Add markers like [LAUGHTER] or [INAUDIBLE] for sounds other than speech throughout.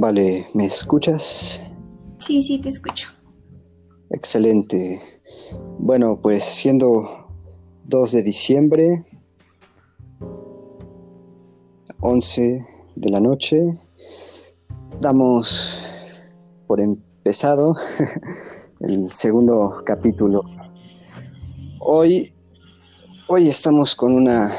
Vale, ¿me escuchas? Sí, sí, te escucho. Excelente. Bueno, pues siendo 2 de diciembre, 11 de la noche, damos por empezado [LAUGHS] el segundo capítulo. Hoy, hoy estamos con una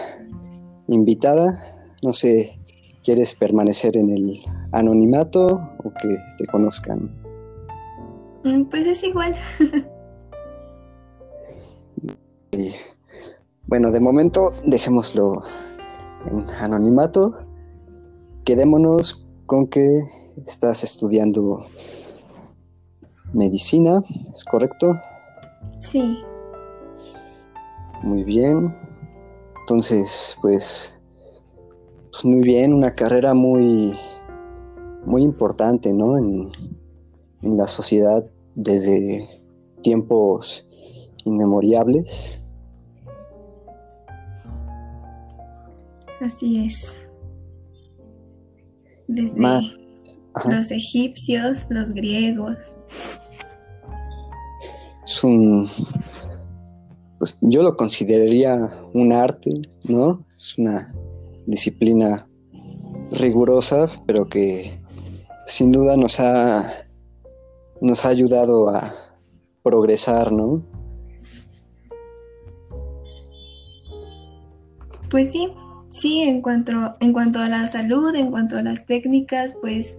invitada, no sé, ¿quieres permanecer en el anonimato o que te conozcan? Mm, pues es igual. [LAUGHS] bueno, de momento dejémoslo en anonimato. Quedémonos con que estás estudiando medicina, ¿es correcto? Sí. Muy bien. Entonces, pues, pues muy bien, una carrera muy, muy importante, ¿no? En, en la sociedad desde tiempos inmemoriales. Así es. Desde los egipcios, los griegos. Es un, pues yo lo consideraría un arte, ¿no? Es una disciplina rigurosa, pero que sin duda nos ha, nos ha ayudado a progresar, ¿no? Pues sí, sí, en cuanto, en cuanto a la salud, en cuanto a las técnicas, pues,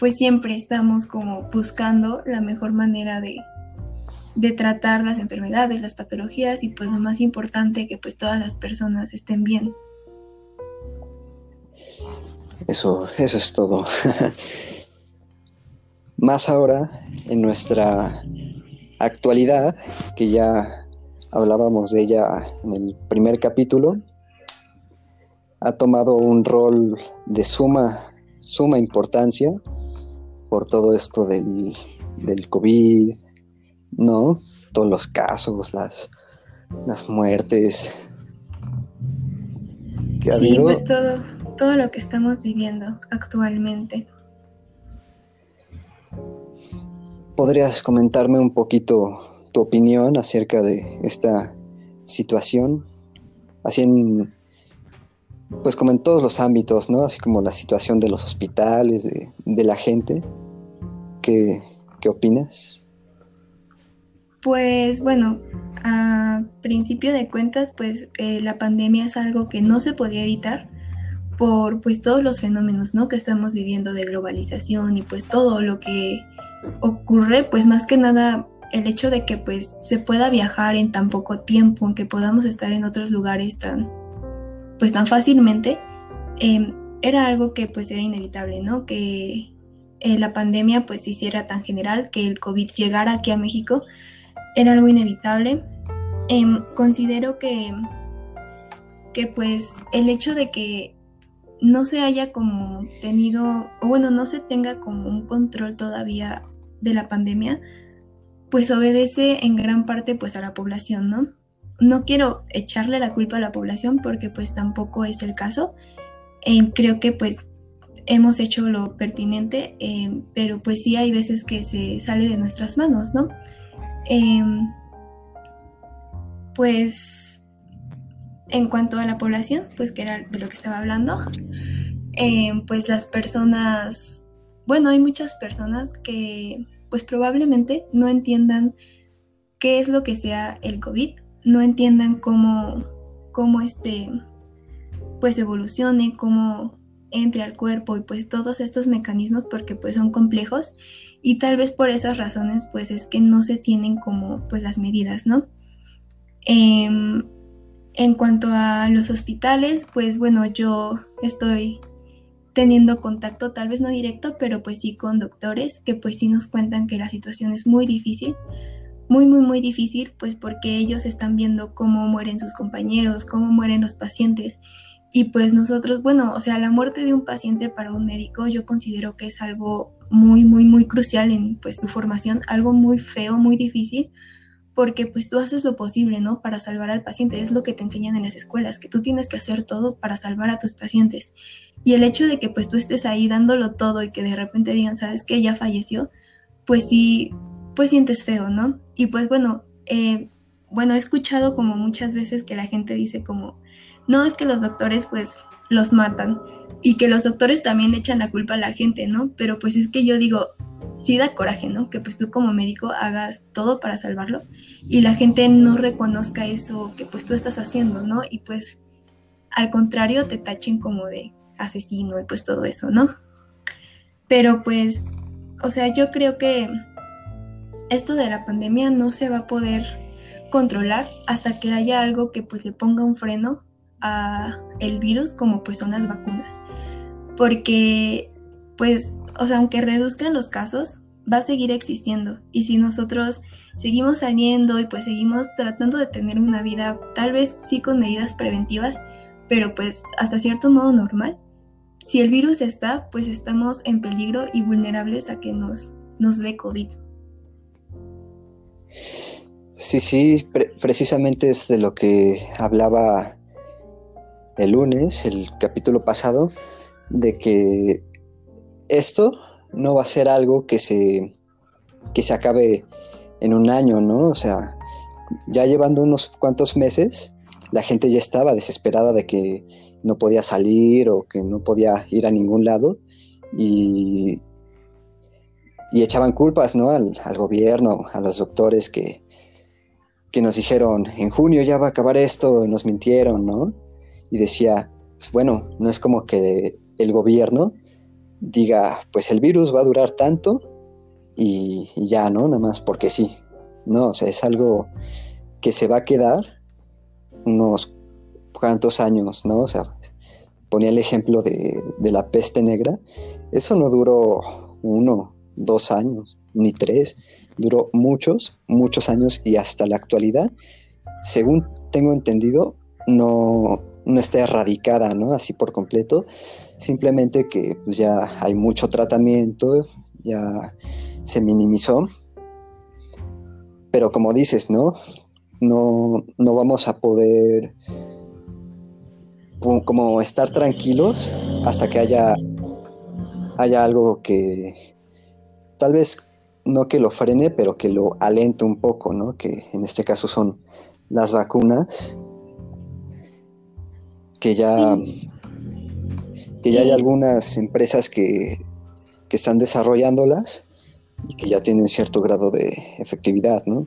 pues siempre estamos como buscando la mejor manera de, de tratar las enfermedades, las patologías y pues lo más importante que pues todas las personas estén bien. Eso, eso es todo. [LAUGHS] Más ahora, en nuestra actualidad, que ya hablábamos de ella en el primer capítulo, ha tomado un rol de suma, suma importancia por todo esto del, del COVID, ¿no? Todos los casos, las, las muertes. sí, pues todo, todo lo que estamos viviendo actualmente. ¿Podrías comentarme un poquito tu opinión acerca de esta situación? Así en, pues como en todos los ámbitos, ¿no? Así como la situación de los hospitales, de, la gente. ¿Qué, ¿Qué opinas? Pues bueno, a principio de cuentas, pues eh, la pandemia es algo que no se podía evitar por pues todos los fenómenos ¿no? que estamos viviendo de globalización y pues todo lo que ocurre, pues más que nada el hecho de que pues se pueda viajar en tan poco tiempo, en que podamos estar en otros lugares tan pues tan fácilmente, em, era algo que pues era inevitable, ¿no? Que eh, la pandemia pues se hiciera tan general, que el COVID llegara aquí a México, era algo inevitable. Em, considero que, que pues el hecho de que no se haya como tenido, o bueno, no se tenga como un control todavía de la pandemia, pues obedece en gran parte pues a la población, ¿no? No quiero echarle la culpa a la población porque pues tampoco es el caso. Eh, creo que pues hemos hecho lo pertinente, eh, pero pues sí hay veces que se sale de nuestras manos, ¿no? Em, pues en cuanto a la población, pues que era de lo que estaba hablando, eh, pues las personas, bueno, hay muchas personas que pues probablemente no entiendan qué es lo que sea el COVID, no entiendan cómo, cómo este, pues evolucione, cómo entre al cuerpo y pues todos estos mecanismos porque pues son complejos y tal vez por esas razones pues es que no se tienen como pues las medidas, ¿no? Em, en cuanto a los hospitales, pues bueno, yo estoy teniendo contacto, tal vez no directo, pero pues sí con doctores que pues sí nos cuentan que la situación es muy difícil, muy, muy, muy difícil, pues porque ellos están viendo cómo mueren sus compañeros, cómo mueren los pacientes. Y pues nosotros, bueno, o sea, la muerte de un paciente para un médico yo considero que es algo muy, muy, muy crucial en pues tu formación, algo muy feo, muy difícil, porque pues tú haces lo posible, ¿no? Para salvar al paciente, es lo que te enseñan en las escuelas, que tú tienes que hacer todo para salvar a tus pacientes. Y el hecho de que pues tú estés ahí dándolo todo y que de repente digan, ¿sabes qué? Ya falleció, pues sí, pues sientes feo, ¿no? Y pues bueno, eh, bueno, he escuchado como muchas veces que la gente dice como, no, es que los doctores pues los matan y que los doctores también echan la culpa a la gente, ¿no? Pero pues es que yo digo, sí da coraje, ¿no? Que pues tú como médico hagas todo para salvarlo y la gente no reconozca eso que pues tú estás haciendo, ¿no? Y pues al contrario te tachen como de asesino y pues todo eso, ¿no? Pero pues, o sea, yo creo que esto de la pandemia no se va a poder controlar hasta que haya algo que pues le ponga un freno a el virus como pues son las vacunas. Porque pues o sea, aunque reduzcan los casos, va a seguir existiendo. Y si nosotros seguimos saliendo y pues seguimos tratando de tener una vida, tal vez sí con medidas preventivas, pero pues hasta cierto modo normal, si el virus está, pues estamos en peligro y vulnerables a que nos, nos dé COVID. Sí, sí, precisamente es de lo que hablaba el lunes, el capítulo pasado, de que esto no va a ser algo que se, que se acabe en un año, ¿no? O sea, ya llevando unos cuantos meses, la gente ya estaba desesperada de que no podía salir o que no podía ir a ningún lado y, y echaban culpas, ¿no? Al, gobierno, a los doctores que, que nos dijeron, en junio ya va a acabar esto, y nos mintieron, ¿no? Y decía, pues bueno, no es como que el gobierno diga, pues el virus va a durar tanto y, ya, ¿no? Nada más porque sí. No, o sea, es algo que se va a quedar unos cuantos años, ¿no? O sea, ponía el ejemplo de, de la peste negra. Eso no duró uno, dos años, ni tres. Duró muchos, muchos años y hasta la actualidad, según tengo entendido, no, no está erradicada, ¿no? Así por completo, simplemente que pues, ya hay mucho tratamiento, ya se minimizó, pero como dices, ¿no? No, no vamos a poder como estar tranquilos hasta que haya, haya algo que tal vez no que lo frene, pero que lo alente un poco, ¿no? Que en este caso son las vacunas que ya, que ya hay algunas empresas que, que están desarrollándolas y que ya tienen cierto grado de efectividad, ¿no?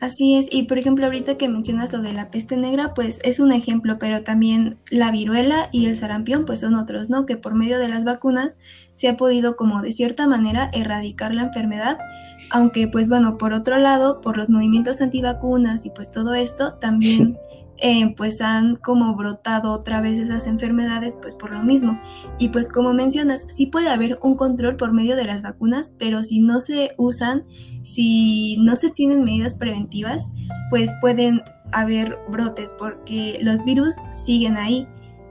Así es, y por ejemplo ahorita que mencionas lo de la peste negra, pues es un ejemplo, pero también la viruela y el sarampión pues son otros, ¿no? Que por medio de las vacunas se ha podido como de cierta manera erradicar la enfermedad, aunque pues bueno, por otro lado, por los movimientos antivacunas y pues todo esto, también [LAUGHS] Eh, pues han como brotado otra vez esas enfermedades pues por lo mismo. Y pues como mencionas, sí puede haber un control por medio de las vacunas, pero si no se usan, si no se tienen medidas preventivas, pues pueden haber brotes porque los virus siguen ahí.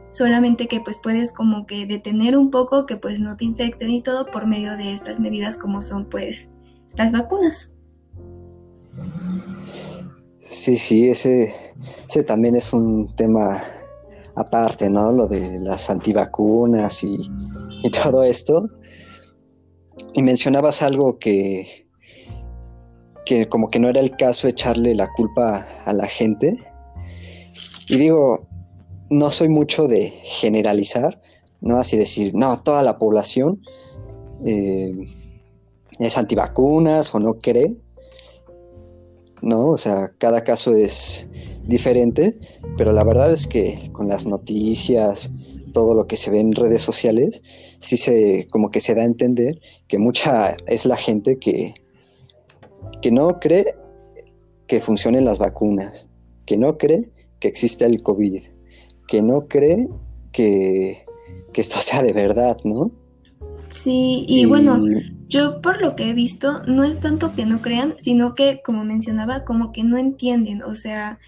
Solamente que pues puedes como que detener un poco que pues no te infecten y todo por medio de estas medidas como son pues las vacunas. Sí, sí, ese, ese también es un tema aparte, ¿no? Lo de las antivacunas y, y todo esto. Y mencionabas algo que, que como que no era el caso echarle la culpa a la gente. Y digo, no soy mucho de generalizar, ¿no? Así decir, no, toda la población eh, es antivacunas o no cree. ¿No? O sea, cada caso es diferente, pero la verdad es que con las noticias, todo lo que se ve en redes sociales, sí se, como que se da a entender que mucha es la gente que, que no cree que funcionen las vacunas, que no cree que exista el COVID, que no cree que, que esto [LAUGHS] sea de verdad, ¿no? Sí, y, bueno, yo por lo que he visto, no es tanto que no crean, sino que, como mencionaba, como que no entienden, o sea,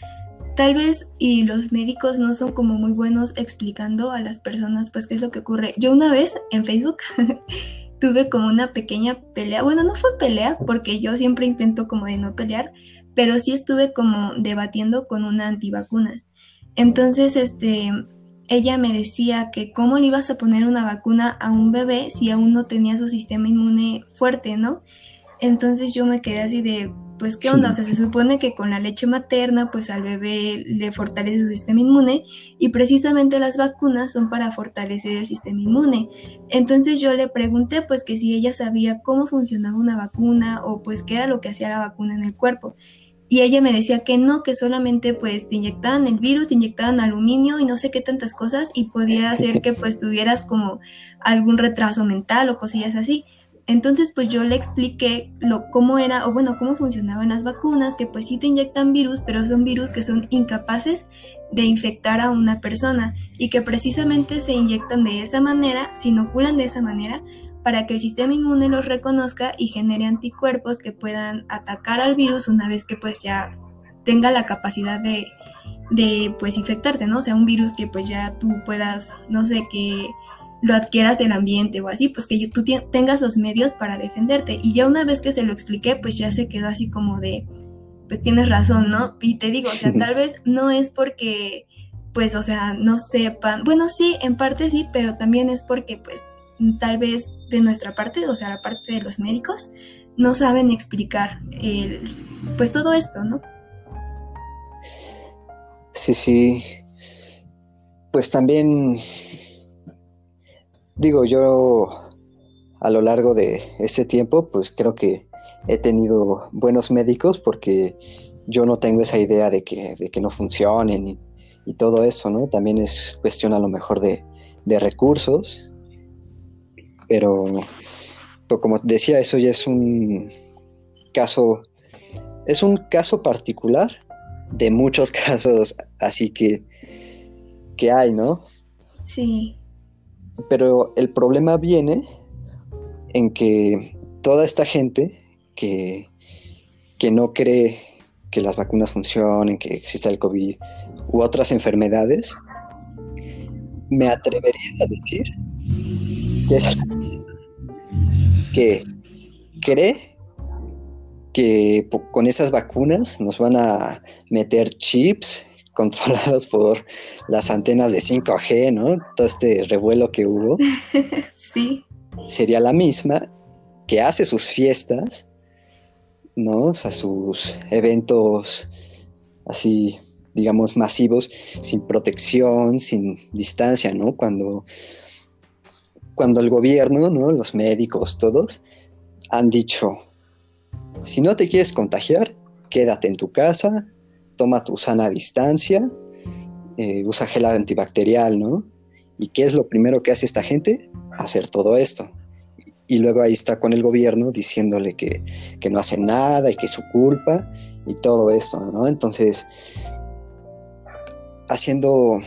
tal vez y los médicos no son como muy buenos explicando a las personas pues qué es lo que ocurre. Yo una vez en Facebook [LAUGHS] tuve como una pequeña pelea, bueno, no fue pelea porque yo siempre intento como de no pelear, pero sí estuve como debatiendo con una antivacunas. Entonces, este, ella me decía que cómo le ibas a poner una vacuna a un bebé si aún no tenía su sistema inmune fuerte, ¿no? Entonces yo me quedé así de, pues qué onda, o sea, se supone que con la leche materna, pues al bebé le fortalece su sistema inmune y precisamente las vacunas son para fortalecer el sistema inmune. Entonces yo le pregunté pues que si ella sabía cómo funcionaba una vacuna o pues qué era lo que hacía la vacuna en el cuerpo. Y ella me decía que no, que solamente pues te inyectaban el virus, te inyectaban aluminio y no sé qué tantas cosas y podía hacer que pues tuvieras como algún retraso mental o cosillas así. Entonces, pues yo le expliqué lo, cómo era, o bueno, cómo funcionaban las vacunas, que pues sí te inyectan virus, pero son virus que son incapaces de infectar a una persona y que precisamente se inyectan de esa manera, se inoculan de esa manera, para que el sistema inmune los reconozca y genere anticuerpos que puedan atacar al virus una vez que pues ya tenga la capacidad de, de pues infectarte, ¿no? O sea, un virus que pues ya tú puedas, no sé, que lo adquieras del ambiente o así, pues que tú tengas los medios para defenderte. Y ya una vez que se lo expliqué, pues ya se quedó así como de, pues tienes razón, ¿no? Y te digo, o sea, [LAUGHS] tal vez no es porque, pues, o sea, no sepan, bueno, sí, en parte sí, pero también es porque, pues, tal vez de nuestra parte, o sea, la parte de los médicos, no saben explicar, pues, todo esto, ¿no? Sí, sí. Pues también Digo, yo a lo largo de ese tiempo, pues creo que he tenido buenos médicos porque yo no tengo esa idea de que, de que no funcionen y, todo eso, ¿no? También es cuestión a lo mejor de, recursos, pero, pero, como decía, eso ya es un caso, es un caso particular de muchos [LAUGHS] casos así que, que hay, ¿no? Sí. Pero el problema viene en que toda esta gente que, que no cree que las vacunas funcionen, que exista el COVID u otras enfermedades, me atrevería a decir que, es, que cree que con esas vacunas nos van a meter chips [LAUGHS] controlados por las antenas de 5G, ¿no? Todo este revuelo que hubo. [LAUGHS] sí. Sería la misma que hace sus fiestas, ¿no? O sea, sus eventos así, digamos, masivos, sin protección, sin distancia, ¿no? Cuando, cuando el gobierno, ¿no? Los médicos, todos, han dicho, si no te quieres contagiar, quédate en tu casa, toma tu sana distancia, eh, usa gel antibacterial, ¿no? ¿Y qué es lo primero que hace esta gente? Hacer todo esto. Y luego ahí está con el gobierno diciéndole que, no hace nada y que es su culpa y todo esto, ¿no? Entonces, haciendo,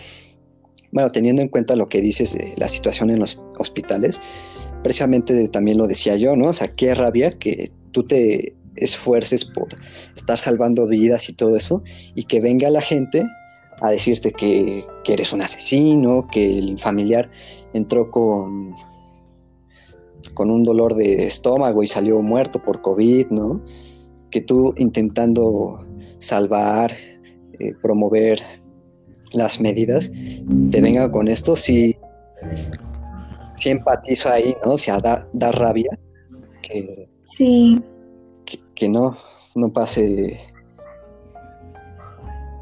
bueno, teniendo en cuenta lo que dices de la situación en los hospitales, precisamente también lo decía yo, ¿no? O sea, qué rabia que tú te esfuerces por estar salvando vidas y todo eso, y que venga la gente a decirte que, eres un asesino, que el familiar entró con, con un dolor de estómago y salió muerto por COVID, ¿no? Que tú intentando salvar, eh, promover las medidas, te venga con esto, sí, sí empatizo ahí, ¿no? O sea, da, da rabia que, sí que, no, no pase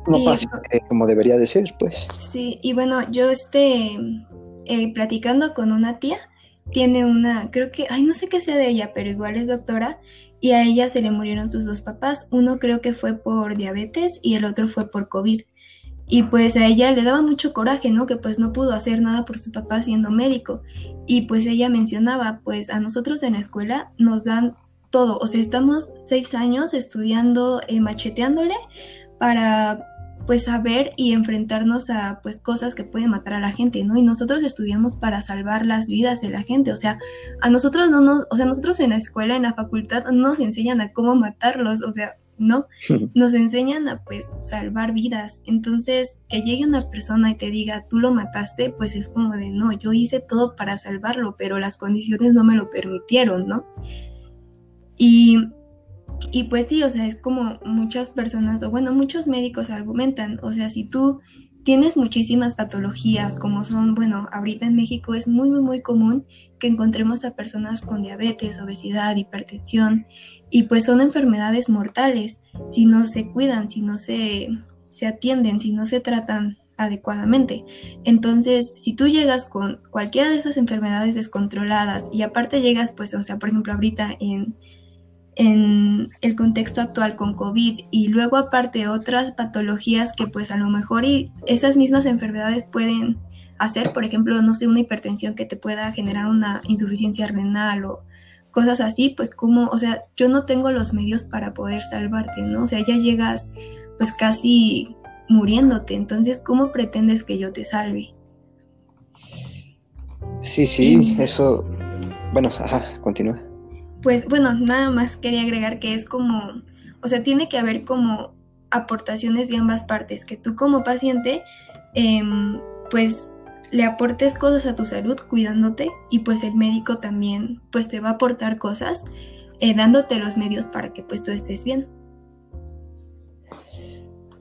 no pase como debería de ser, pues. Sí, y bueno, yo este, eh, platicando con una tía, tiene una, creo que, ay, no sé qué sea de ella, pero igual es doctora, y a ella se le murieron sus dos papás, uno creo que fue por diabetes y el otro fue por COVID. Y pues a ella le daba mucho coraje, ¿no? Que pues no pudo hacer nada por sus papás siendo médico. Y pues ella mencionaba, pues a nosotros en la escuela nos dan todo. O sea, estamos seis años estudiando, eh, macheteándole para pues saber y enfrentarnos a pues cosas que pueden matar a la gente, ¿no? Y nosotros estudiamos para salvar las vidas de la gente, o sea, a nosotros no nos, o sea, nosotros en la escuela, en la facultad, no nos enseñan a cómo matarlos, o sea, no, [LAUGHS] nos enseñan a pues salvar vidas. Entonces, que llegue una persona y te diga, tú lo mataste, pues es como de, no, yo hice todo para salvarlo, pero las condiciones no me lo permitieron, ¿no? Y Y pues sí, o sea, es como muchas personas, o bueno, muchos médicos argumentan, o sea, si tú tienes muchísimas patologías, como son, bueno, ahorita en México es muy, muy, muy común que encontremos a personas con diabetes, obesidad, hipertensión, y pues son enfermedades mortales si no se cuidan, si no se, se atienden, si no se tratan adecuadamente. Entonces, si tú llegas con cualquiera de esas enfermedades descontroladas y aparte llegas, pues, o sea, por ejemplo, ahorita en en el contexto actual con COVID y luego aparte otras patologías que pues a lo mejor y esas mismas enfermedades pueden hacer, por ejemplo, no sé, una hipertensión que te pueda generar una insuficiencia renal o cosas así, pues como, o sea, yo no tengo los medios para poder salvarte, ¿no? O sea, ya llegas pues casi muriéndote, entonces, ¿cómo pretendes que yo te salve? Sí, sí, eso, bueno, ajá, continúa pues bueno, nada más quería agregar que es como, o sea, tiene que haber como aportaciones de ambas partes, que tú como paciente, em, pues le aportes cosas a tu salud cuidándote y pues el médico también pues te va a aportar cosas eh, dándote los medios para que pues tú estés bien.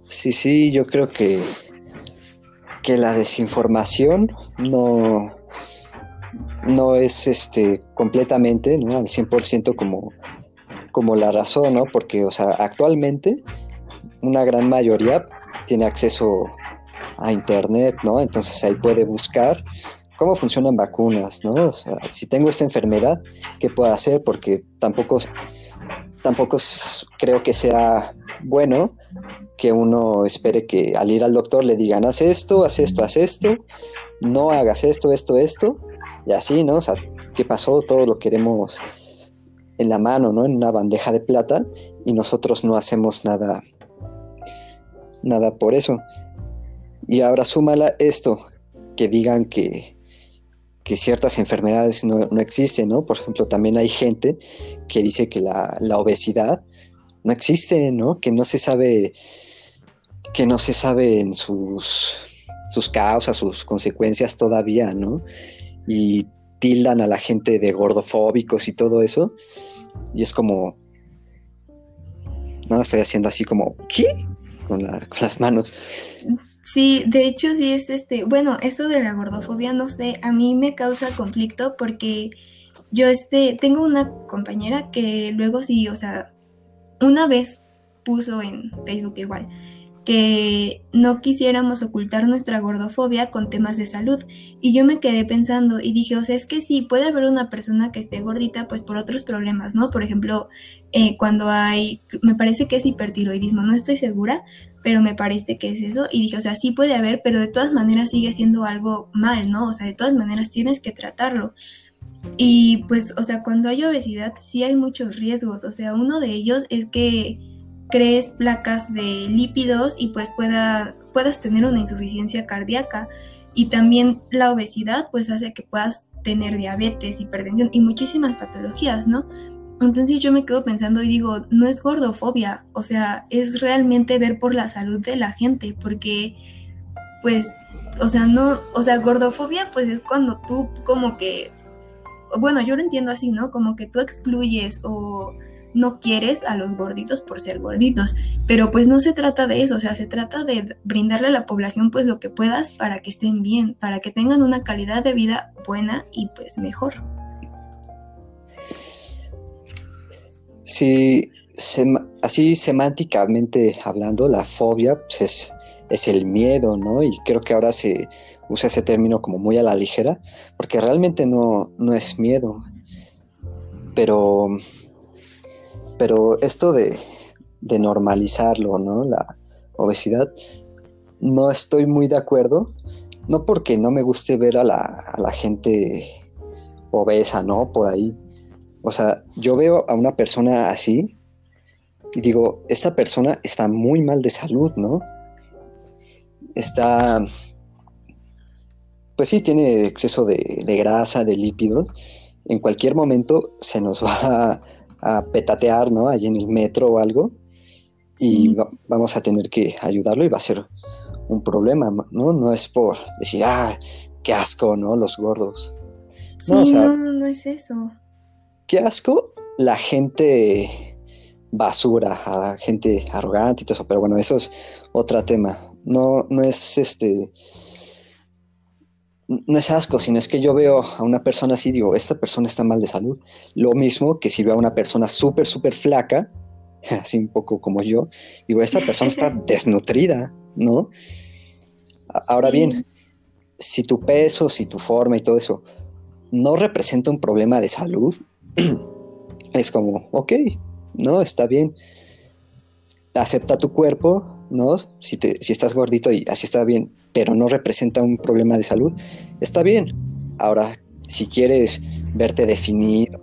Sí, sí, yo creo que, que la desinformación no, no es este completamente. Al 100% como, como la razón, ¿no? Porque, o sea, actualmente una gran mayoría tiene acceso a internet, ¿no? Entonces ahí puede buscar cómo funcionan vacunas, ¿no? O sea, si tengo esta enfermedad, ¿qué puedo hacer? Porque tampoco, tampoco creo que sea bueno que uno espere que al ir al doctor le digan, haz esto, haz esto, haz esto, no hagas esto, esto, esto, y así, ¿no? O sea, ¿qué pasó? Todo lo queremos en la mano, ¿no? En una bandeja de plata y nosotros no hacemos nada, nada por eso. Y ahora súmala esto, que digan que, que ciertas enfermedades no, existen, ¿no? Por ejemplo, también hay gente que dice que la, la, obesidad no existe, ¿no? Que no se sabe, que no se sabe en sus, sus causas, sus consecuencias todavía, ¿no? Y tildan a la gente de gordofóbicos y todo eso. Y es como, no, estoy haciendo así como, ¿qué? Con, las manos. Sí, de hecho sí es este, bueno, eso de la gordofobia, no sé, a mí me causa conflicto porque yo este, tengo una compañera que luego sí, o sea, una vez puso en Facebook igual, que no quisiéramos ocultar nuestra gordofobia con temas de salud. Y yo me quedé pensando y dije, o sea, es que sí, puede haber una persona que esté gordita pues por otros problemas, ¿no? Por ejemplo, eh, cuando hay, me parece que es hipertiroidismo, no estoy segura, pero me parece que es eso. Y dije, o sea, sí puede haber, pero de todas maneras sigue siendo algo mal, ¿no? O sea, de todas maneras tienes que tratarlo. Y pues, o sea, cuando hay obesidad sí hay muchos riesgos. O sea, uno de ellos es que crees placas de lípidos y pues pueda, puedas tener una insuficiencia cardíaca. Y también la obesidad pues hace que puedas tener diabetes, hipertensión y muchísimas patologías, ¿no? Entonces yo me quedo pensando y digo, no es gordofobia, o sea, es realmente ver por la salud de la gente, porque pues, o sea, no, o sea, gordofobia pues es cuando tú como que, bueno, yo lo entiendo así, ¿no? Como que tú excluyes o no quieres a los gorditos por ser gorditos, pero pues no se trata de eso, o sea, se trata de brindarle a la población pues lo que puedas para que estén bien, para que tengan una calidad de vida buena y pues mejor. Sí, así semánticamente hablando, la fobia pues, es, es el miedo, ¿no? Y creo que ahora se usa ese término como muy a la ligera, porque realmente no, no es miedo, pero pero esto de, normalizarlo, ¿no? La obesidad, no estoy muy de acuerdo. No porque no me guste ver a la, a la gente obesa, ¿no? Por ahí. O sea, yo veo a una persona así y digo, esta persona está muy mal de salud, ¿no? Está, pues sí, tiene exceso de, de grasa, de lípidos. En cualquier momento se nos [LAUGHS] va a petatear, ¿no? Allí en el metro o algo. Y vamos a tener que ayudarlo y va a ser un problema, ¿no? No es por decir, ah, qué asco, ¿no? Los gordos. no, no, no es eso. Qué asco la gente basura, a gente arrogante y todo eso, pero bueno, eso es otro tema. No, no es este, no es asco, sino es que yo veo a una persona así, digo, esta persona está mal de salud. Lo mismo que si veo a una persona súper, súper flaca, [LAUGHS] así un poco como yo, digo, esta persona está [LAUGHS] desnutrida, ¿no? Ahora bien, si tu peso, si tu forma y todo eso no representa un problema de salud, [CLEARS THROAT] es como, ok, no, está bien. Acepta tu cuerpo, ¿no? Si, te, si estás gordito y así está bien, pero no representa un problema de salud, está bien. Ahora, si quieres verte definido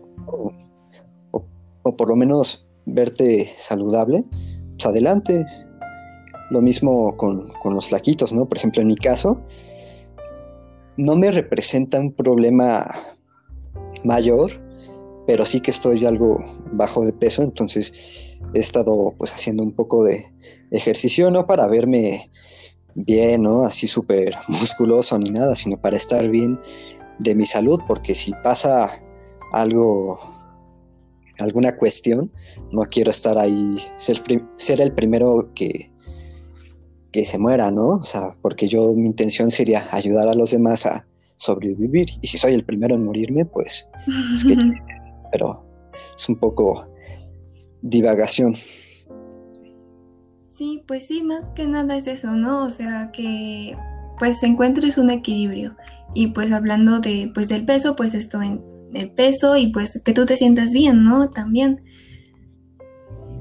o, por lo menos verte saludable, pues adelante. Lo mismo con, con, los flaquitos, ¿no? Por ejemplo, en mi caso, no me representa un problema mayor, pero sí que estoy algo bajo de peso, entonces he estado pues haciendo un poco de ejercicio, no para verme bien, ¿no? Así súper [LAUGHS] musculoso ni nada, sino para estar bien de mi salud, porque si pasa algo, alguna cuestión, no quiero estar ahí, ser, ser el primero que, que se muera, ¿no? O sea, porque yo mi intención sería ayudar a los demás a sobrevivir. Y si soy el primero en morirme, pues, es que, [LAUGHS] pero es un poco divagación. Sí, pues sí, más que nada es eso, ¿no? O sea, que pues encuentres un equilibrio. Y pues hablando de, pues del peso, pues esto en el peso y pues que tú te sientas bien, ¿no? También.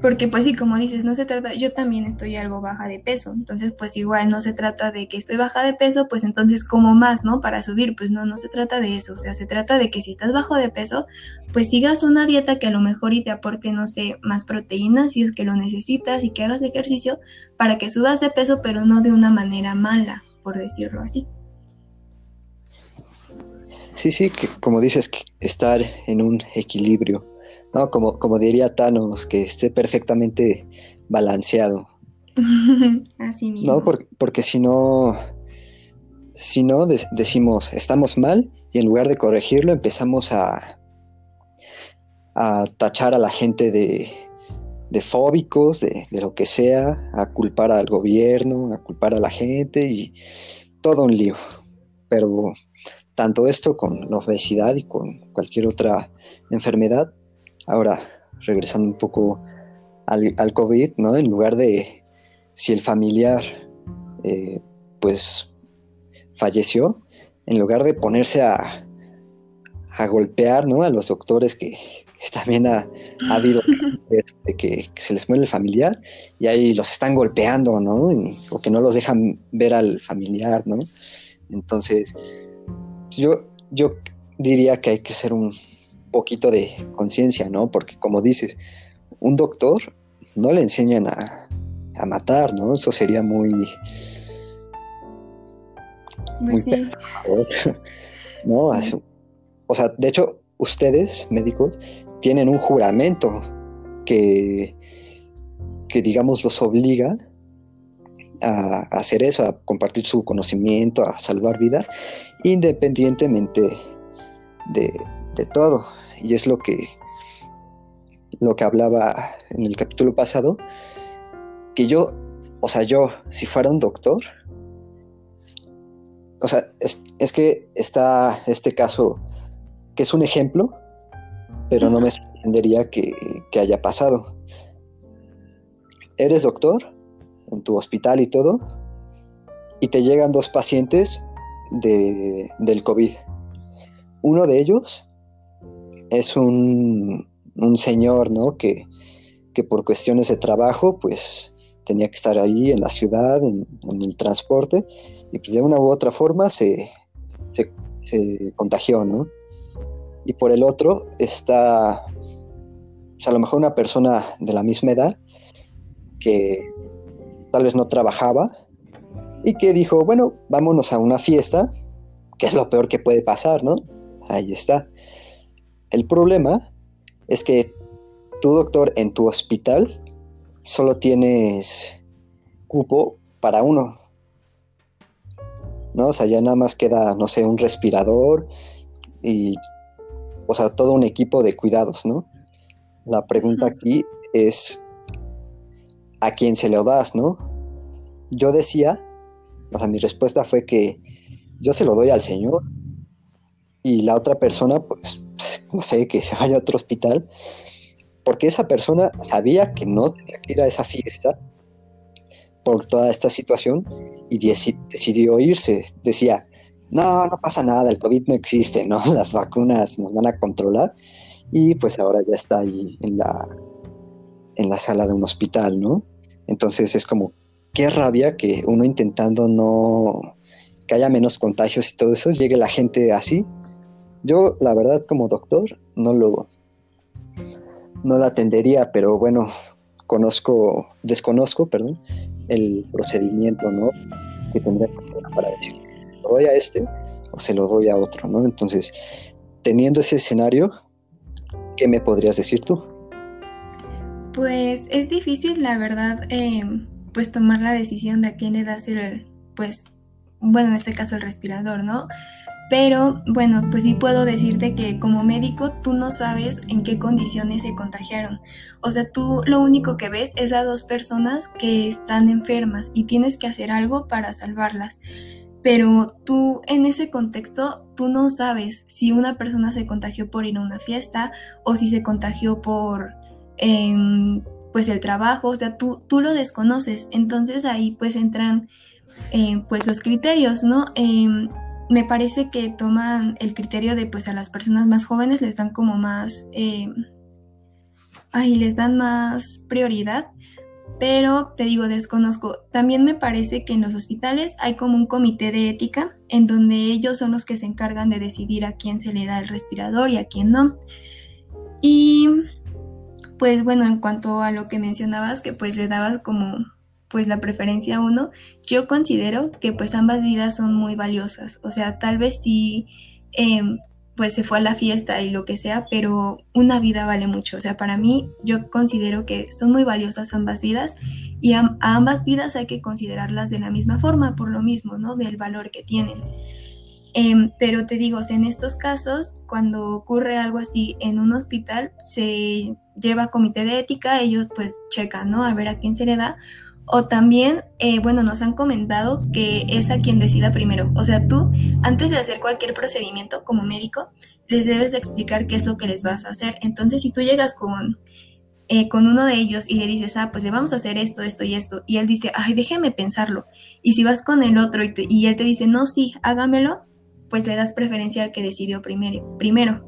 Porque pues sí, como dices, no se trata, yo también estoy algo baja de peso, entonces pues igual no se trata de que estoy baja de peso, pues entonces como más, ¿no? Para subir, pues no, no se trata de eso, o sea, se trata de que si estás bajo de peso, pues sigas una dieta que a lo mejor y te aporte, no sé, más proteínas si es que lo necesitas y que hagas ejercicio para que subas de peso, pero no de una manera mala, por decirlo así. Sí, sí, que como dices, estar en un equilibrio no, como, como diría Thanos, que esté perfectamente balanceado. [LAUGHS] Así mismo. No, porque, si no, si no decimos estamos mal y en lugar de corregirlo empezamos a, a tachar a la gente de, de fóbicos, de, de, lo que sea, a culpar al gobierno, a culpar a la gente y todo un lío. Pero tanto esto con la obesidad y con cualquier otra enfermedad Ahora, regresando un poco al, COVID, ¿no? En lugar de si el familiar, eh, pues, falleció, en lugar de ponerse a, a golpear, ¿no? A los doctores que, también ha, habido [LAUGHS] de que, se les muere el familiar y ahí los están golpeando, ¿no? o que no los dejan ver al familiar, ¿no? Entonces, yo, yo diría que hay que ser un, poquito de conciencia, ¿no? Porque como dices, un doctor no le enseñan a, matar, ¿no? Eso sería muy... Pues muy [LAUGHS] ¿No? O sea, de hecho, ustedes, médicos, tienen un juramento que, que digamos, los obliga a, hacer eso, a compartir su conocimiento, a salvar vidas, independientemente de, de todo y es lo que, lo que hablaba en el capítulo pasado, que yo, o sea, yo, si fuera un doctor, o sea, es, que está este caso, que es un ejemplo, pero no me sorprendería que, que haya pasado. Eres doctor en tu hospital y todo, y te llegan dos pacientes de, del COVID. Uno de ellos es un, señor, ¿no? Que, por cuestiones de trabajo, pues tenía que estar ahí en la ciudad, en, el transporte, y pues de una u otra forma se, se, contagió, ¿no? Y por el otro está, pues, a lo mejor una persona de la misma edad que tal vez no trabajaba y que dijo, bueno, vámonos a una fiesta, que es lo peor que puede pasar, ¿no? Ahí está. El problema es que tu doctor en tu hospital solo tienes cupo para uno. ¿No? O sea, ya nada más queda, no sé, un respirador y, o sea, todo un equipo de cuidados, ¿no? La pregunta aquí es a quién se lo das, ¿no? Yo decía, o sea, mi respuesta fue que yo se lo doy al Señor y la otra persona, pues, no sé, que se vaya a otro hospital, porque esa persona sabía que no tenía que ir a esa fiesta por toda esta situación y decidió irse. Decía, no, no pasa nada, el COVID no existe, ¿no? [LAUGHS] Las vacunas nos van a controlar y pues ahora ya está ahí en la, en la sala de un hospital, ¿no? Entonces es como, qué rabia que uno intentando no, que haya menos contagios y todo eso, llegue la gente así. Yo, la verdad, como doctor, no lo, no atendería, pero bueno, conozco, desconozco, perdón, el procedimiento, ¿no? Que tendría para decir, ¿lo doy a este o se lo doy a otro, ¿no? Entonces, teniendo ese escenario, ¿qué me podrías decir tú? Pues es difícil, la verdad, eh, pues tomar la decisión de a quién le das el, pues, bueno, en este caso el respirador, ¿no? Pero bueno, pues sí puedo decirte que como médico tú no sabes en qué condiciones se contagiaron. O sea, tú lo único que ves es a dos personas que están enfermas y tienes que hacer algo para salvarlas. Pero tú en ese contexto, tú no sabes si una persona se contagió por ir a una fiesta o si se contagió por em, pues el trabajo, o sea, tú, tú lo desconoces. Entonces ahí pues entran eh, pues los criterios, ¿no? Em, me parece que toman el criterio de pues a las personas más jóvenes les dan como más, eh, ay, les dan más prioridad, pero te digo, desconozco. También me parece que en los hospitales hay como un comité de ética en donde ellos son los que se encargan de decidir a quién se le da el respirador y a quién no. Y pues bueno, en cuanto a lo que mencionabas, que pues le dabas como pues la preferencia uno, yo considero que pues ambas vidas son muy valiosas. O sea, tal vez sí, em, pues se fue a la fiesta y lo que sea, pero una vida vale mucho. O sea, para mí yo considero que son muy valiosas ambas vidas y a, ambas vidas hay que considerarlas de la misma forma, por lo mismo, ¿no? Del valor que tienen. Em, pero te digo, en estos casos, cuando ocurre algo así en un hospital, se lleva comité de ética, ellos pues checan, ¿no? A ver a quién se le da o también, eh, bueno, nos han comentado que es a quien decida primero. O sea, tú, antes de hacer cualquier procedimiento como médico, les debes de explicar qué es lo que les vas a hacer. Entonces, si tú llegas con, eh, con uno de ellos y le dices, ah, pues le vamos a hacer esto, esto y esto, y él dice, ay, déjeme pensarlo. Y si vas con el otro y, y él te dice, no, sí, hágamelo, pues le das preferencia al que decidió primero. primero.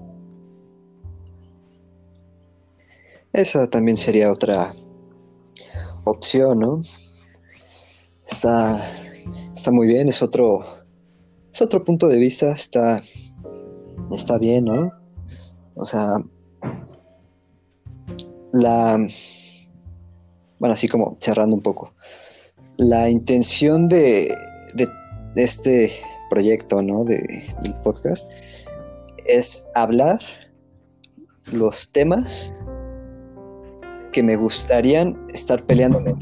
Eso también sería otra opción, ¿no? Está, está muy bien, es otro, es otro punto de vista, está, está bien, ¿no? O sea, la, bueno, así como cerrando un poco, la intención de, de, este proyecto, ¿no? De, del podcast es hablar los temas que me gustarían estar peleándome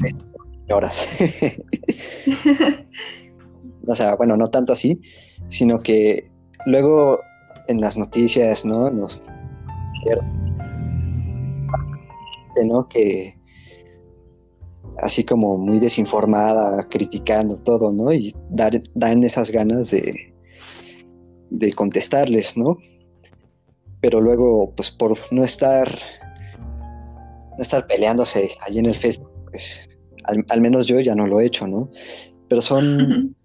horas. [LAUGHS] o sea, bueno, no tanto así, sino que luego en las noticias, ¿no? Nos ¿no? Que así como muy desinformada, criticando todo, ¿no? Y dar, dan esas ganas de, de contestarles, ¿no? Pero luego, pues por no estar no estar peleándose allí en el Facebook, pues al, menos yo ya no lo he hecho, ¿no? Pero son...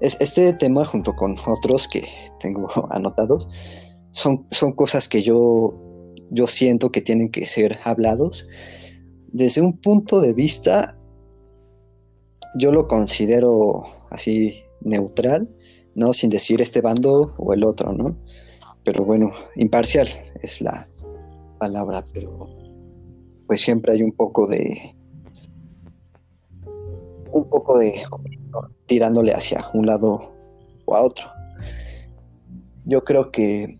es, este tema junto con otros que tengo [LAUGHS] anotados, son, son cosas que yo, yo siento que tienen que ser hablados desde un punto de vista, yo lo considero así neutral, ¿no? Sin decir este bando o el otro, ¿no? Pero bueno, imparcial es la, palabra, pero pues siempre hay un poco de un poco de tirándole hacia un lado o a otro. Yo creo que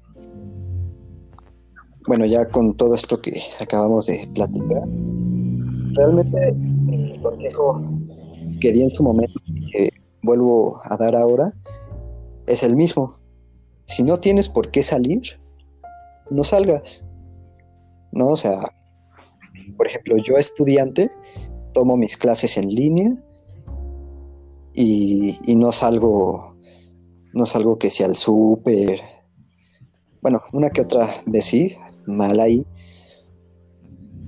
bueno, ya con todo esto que acabamos de platicar, realmente el consejo que di en su momento que vuelvo a dar ahora es el mismo. Si no tienes por qué salir, no salgas. ¿No? O sea, por ejemplo, yo estudiante, tomo mis clases en línea y, y no salgo, no salgo que sea al súper. Bueno, una que otra vez sí, mal ahí,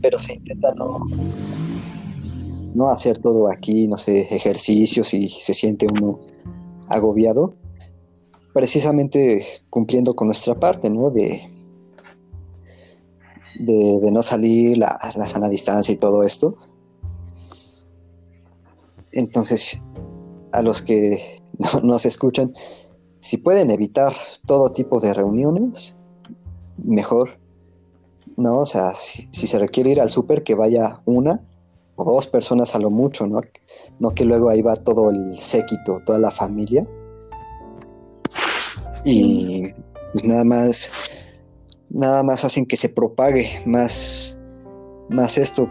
pero se intenta no, no hacer todo aquí, no sé, ejercicios y se siente uno agobiado, precisamente cumpliendo con nuestra parte, ¿no? De, de, no salir, la, sana distancia y todo esto. Entonces, a los que [LAUGHS] no, nos escuchan, si pueden evitar todo tipo de reuniones, mejor. ¿no? O sea, si, se requiere ir al súper, que vaya una o dos personas a lo mucho, ¿no? No que luego ahí va todo el séquito, toda la familia. Y pues nada más, nada más hacen que se propague más, más esto.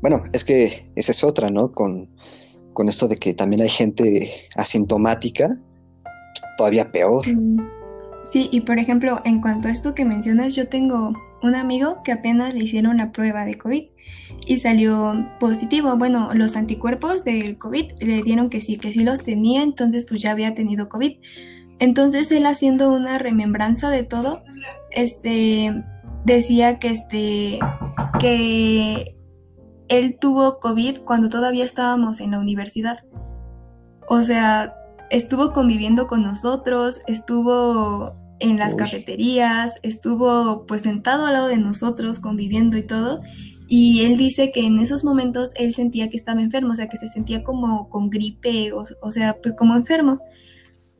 bueno, es que esa es otra, ¿no? Con, con esto de que también hay gente asintomática, todavía peor. Sí, y por ejemplo, en cuanto a esto que mencionas, yo tengo un amigo que apenas le hicieron la prueba de COVID y salió positivo. Bueno, los anticuerpos del COVID le dieron que sí, que sí los tenía, entonces pues ya había tenido COVID. Entonces él haciendo una remembranza de todo, este decía que este que él tuvo COVID cuando todavía estábamos en la universidad. O sea, estuvo conviviendo con nosotros, estuvo en las cafeterías, estuvo pues sentado al lado de nosotros conviviendo y todo. Y él dice que en esos momentos él sentía que estaba enfermo, o sea, que se sentía como con gripe, o, o sea, pues como enfermo.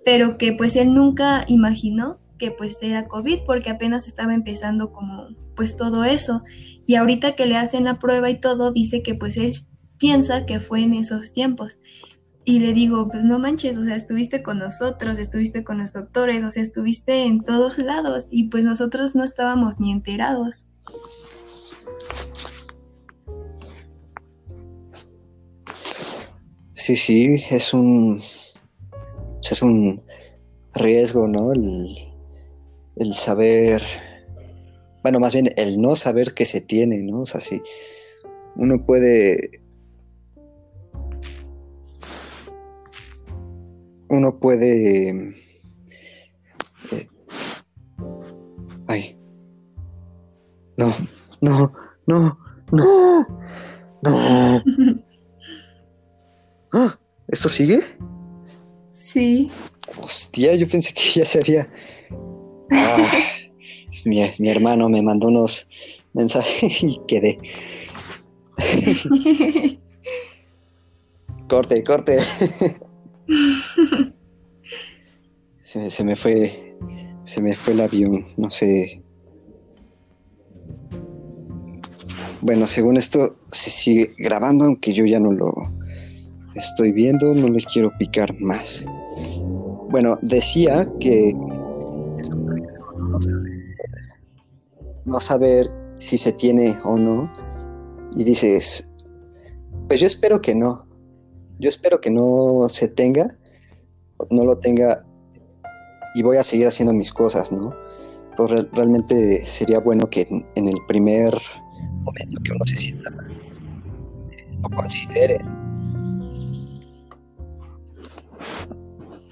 Pero que pues él nunca imaginó que pues era COVID porque apenas estaba empezando como pues todo eso. Y ahorita que le hacen la prueba y todo, dice que pues él piensa que fue en esos tiempos. Y le digo, pues no manches, o sea, estuviste con nosotros, estuviste con los doctores, o sea, estuviste en todos lados y pues nosotros no estábamos ni enterados. Sí, sí, es un es un riesgo, ¿no? El, el saber, bueno, más bien el no saber que se tiene, ¿no? O sea, si uno puede uno puede... Eh, ay. No, no, no, no, no. [LAUGHS] Ah, ¿Esto sigue? Sí. Hostia, yo pensé que ya sería... Ah, mi, mi hermano me mandó unos mensajes [LAUGHS] y quedé. [LAUGHS] corte, corte. se, me fue. Se me fue el avión. No sé. Bueno, según esto se sigue grabando, aunque yo ya no lo estoy viendo, no le quiero picar más. Bueno, decía que no saber si se tiene o no. Y dices, pues yo espero que no yo espero que no se tenga, no lo tenga y voy a seguir haciendo mis cosas, ¿no? Pues realmente sería bueno que en, el primer momento que uno se sienta, lo considere.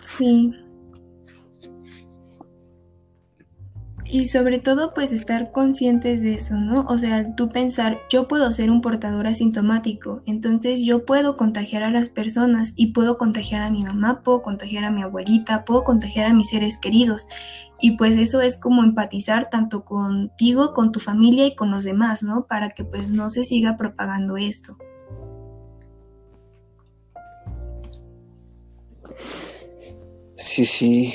Sí. Y sobre todo, pues estar conscientes de eso, ¿no? O sea, tú pensar, yo puedo ser un portador asintomático, entonces yo puedo contagiar a las personas y puedo contagiar a mi mamá, puedo contagiar a mi abuelita, puedo contagiar a mis seres queridos. Y pues eso es como empatizar tanto contigo, con tu familia y con los demás, ¿no? Para que pues no se siga propagando esto. Sí, sí,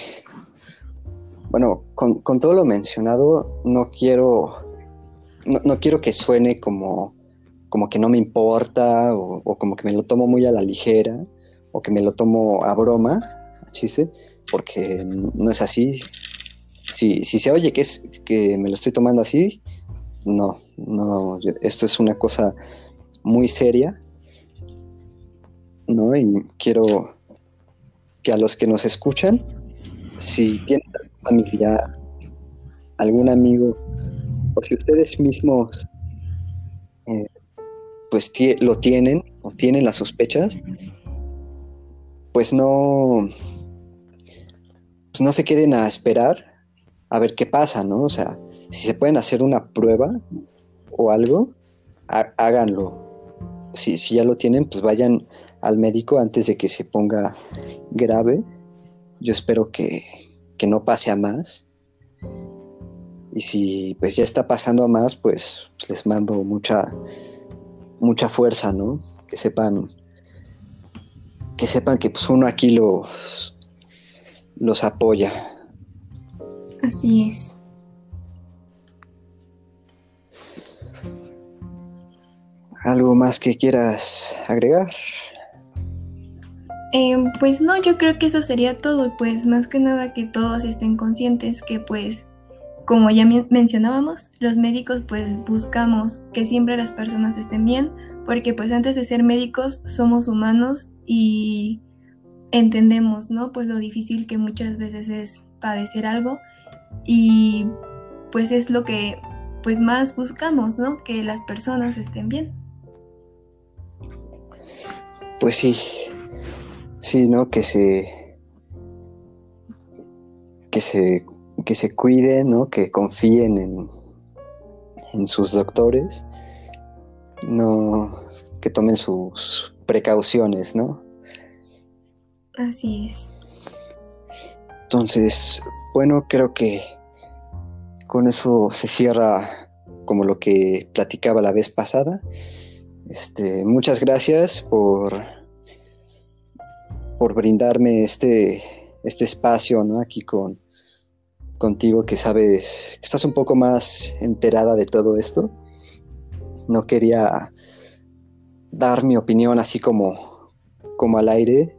bueno, con, todo lo mencionado, no quiero, no, quiero que suene como, como que no me importa o, como que me lo tomo muy a la ligera o que me lo tomo a broma, a chiste, porque no es así. Si, si se oye que, es, que me lo estoy tomando así, no, no, esto es una cosa muy seria, ¿no? Y quiero que a los que nos escuchan, si tienen familia, algún amigo o si ustedes mismos eh, pues lo tienen o tienen las sospechas, pues no, pues no se queden a esperar a ver qué pasa, ¿no? O sea, si se pueden hacer una prueba o algo, háganlo. Si, si ya lo tienen, pues vayan al médico antes de que se ponga grave. Yo espero que, que no pase a más. Y si pues ya está pasando a más, pues, pues les mando mucha, mucha fuerza, ¿no? Que sepan, que sepan que pues uno aquí los, los apoya. Así es. ¿Algo más que quieras agregar? Em, pues no, yo creo que eso sería todo, pues más que nada que todos estén conscientes que pues, como ya mencionábamos, los médicos pues buscamos que siempre las personas estén bien, porque pues antes de ser médicos somos humanos y entendemos, ¿no? Pues lo difícil que muchas veces es padecer algo y pues es lo que pues más buscamos, ¿no? Que las personas estén bien. Pues sí, sí, ¿no? Que se, que se, que se cuiden, ¿no? Que confíen en, en sus doctores, no, que tomen sus precauciones, ¿no? Así es. Entonces, bueno, creo que con eso se cierra como lo que platicaba la vez pasada. Este, muchas gracias por, por brindarme este, este espacio ¿no? aquí con, contigo que sabes que estás un poco más enterada de todo esto. No quería dar mi opinión así como, como al aire,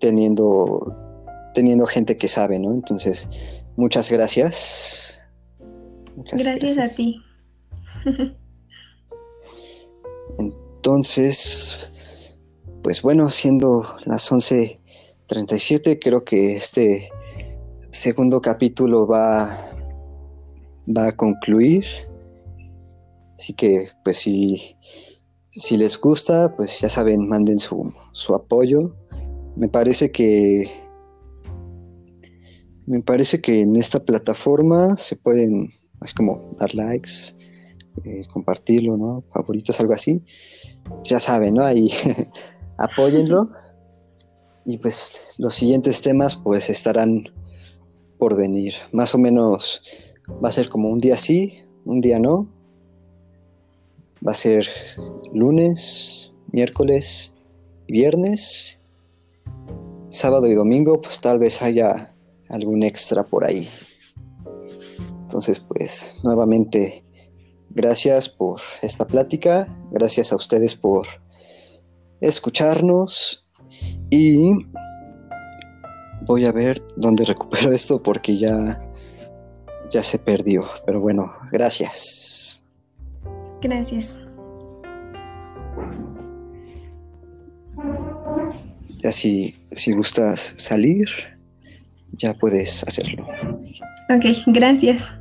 teniendo, teniendo gente que sabe, ¿no? Entonces, muchas gracias. gracias, a ti. Entonces, pues bueno, siendo las 11.37, creo que este segundo capítulo va, va a concluir. Así que, pues si, si les gusta, pues ya saben, manden su, su apoyo. Me parece que me parece que en esta plataforma se pueden, es como dar likes, eh, compartirlo, ¿no? Favoritos, algo así. Ya saben, ¿no? Ahí [LAUGHS] apóyenlo. Y pues los siguientes temas pues estarán por venir. Más o menos va a ser como un día sí, un día no. Va a ser lunes, miércoles, viernes, sábado y domingo, pues tal vez haya algún extra por ahí. Entonces, pues nuevamente Gracias por esta plática, gracias a ustedes por escucharnos y voy a ver dónde [LAUGHS] recupero esto porque ya ya se perdió, pero bueno, gracias. Gracias. Ya si, si gustas salir, ya puedes hacerlo. Ok, gracias.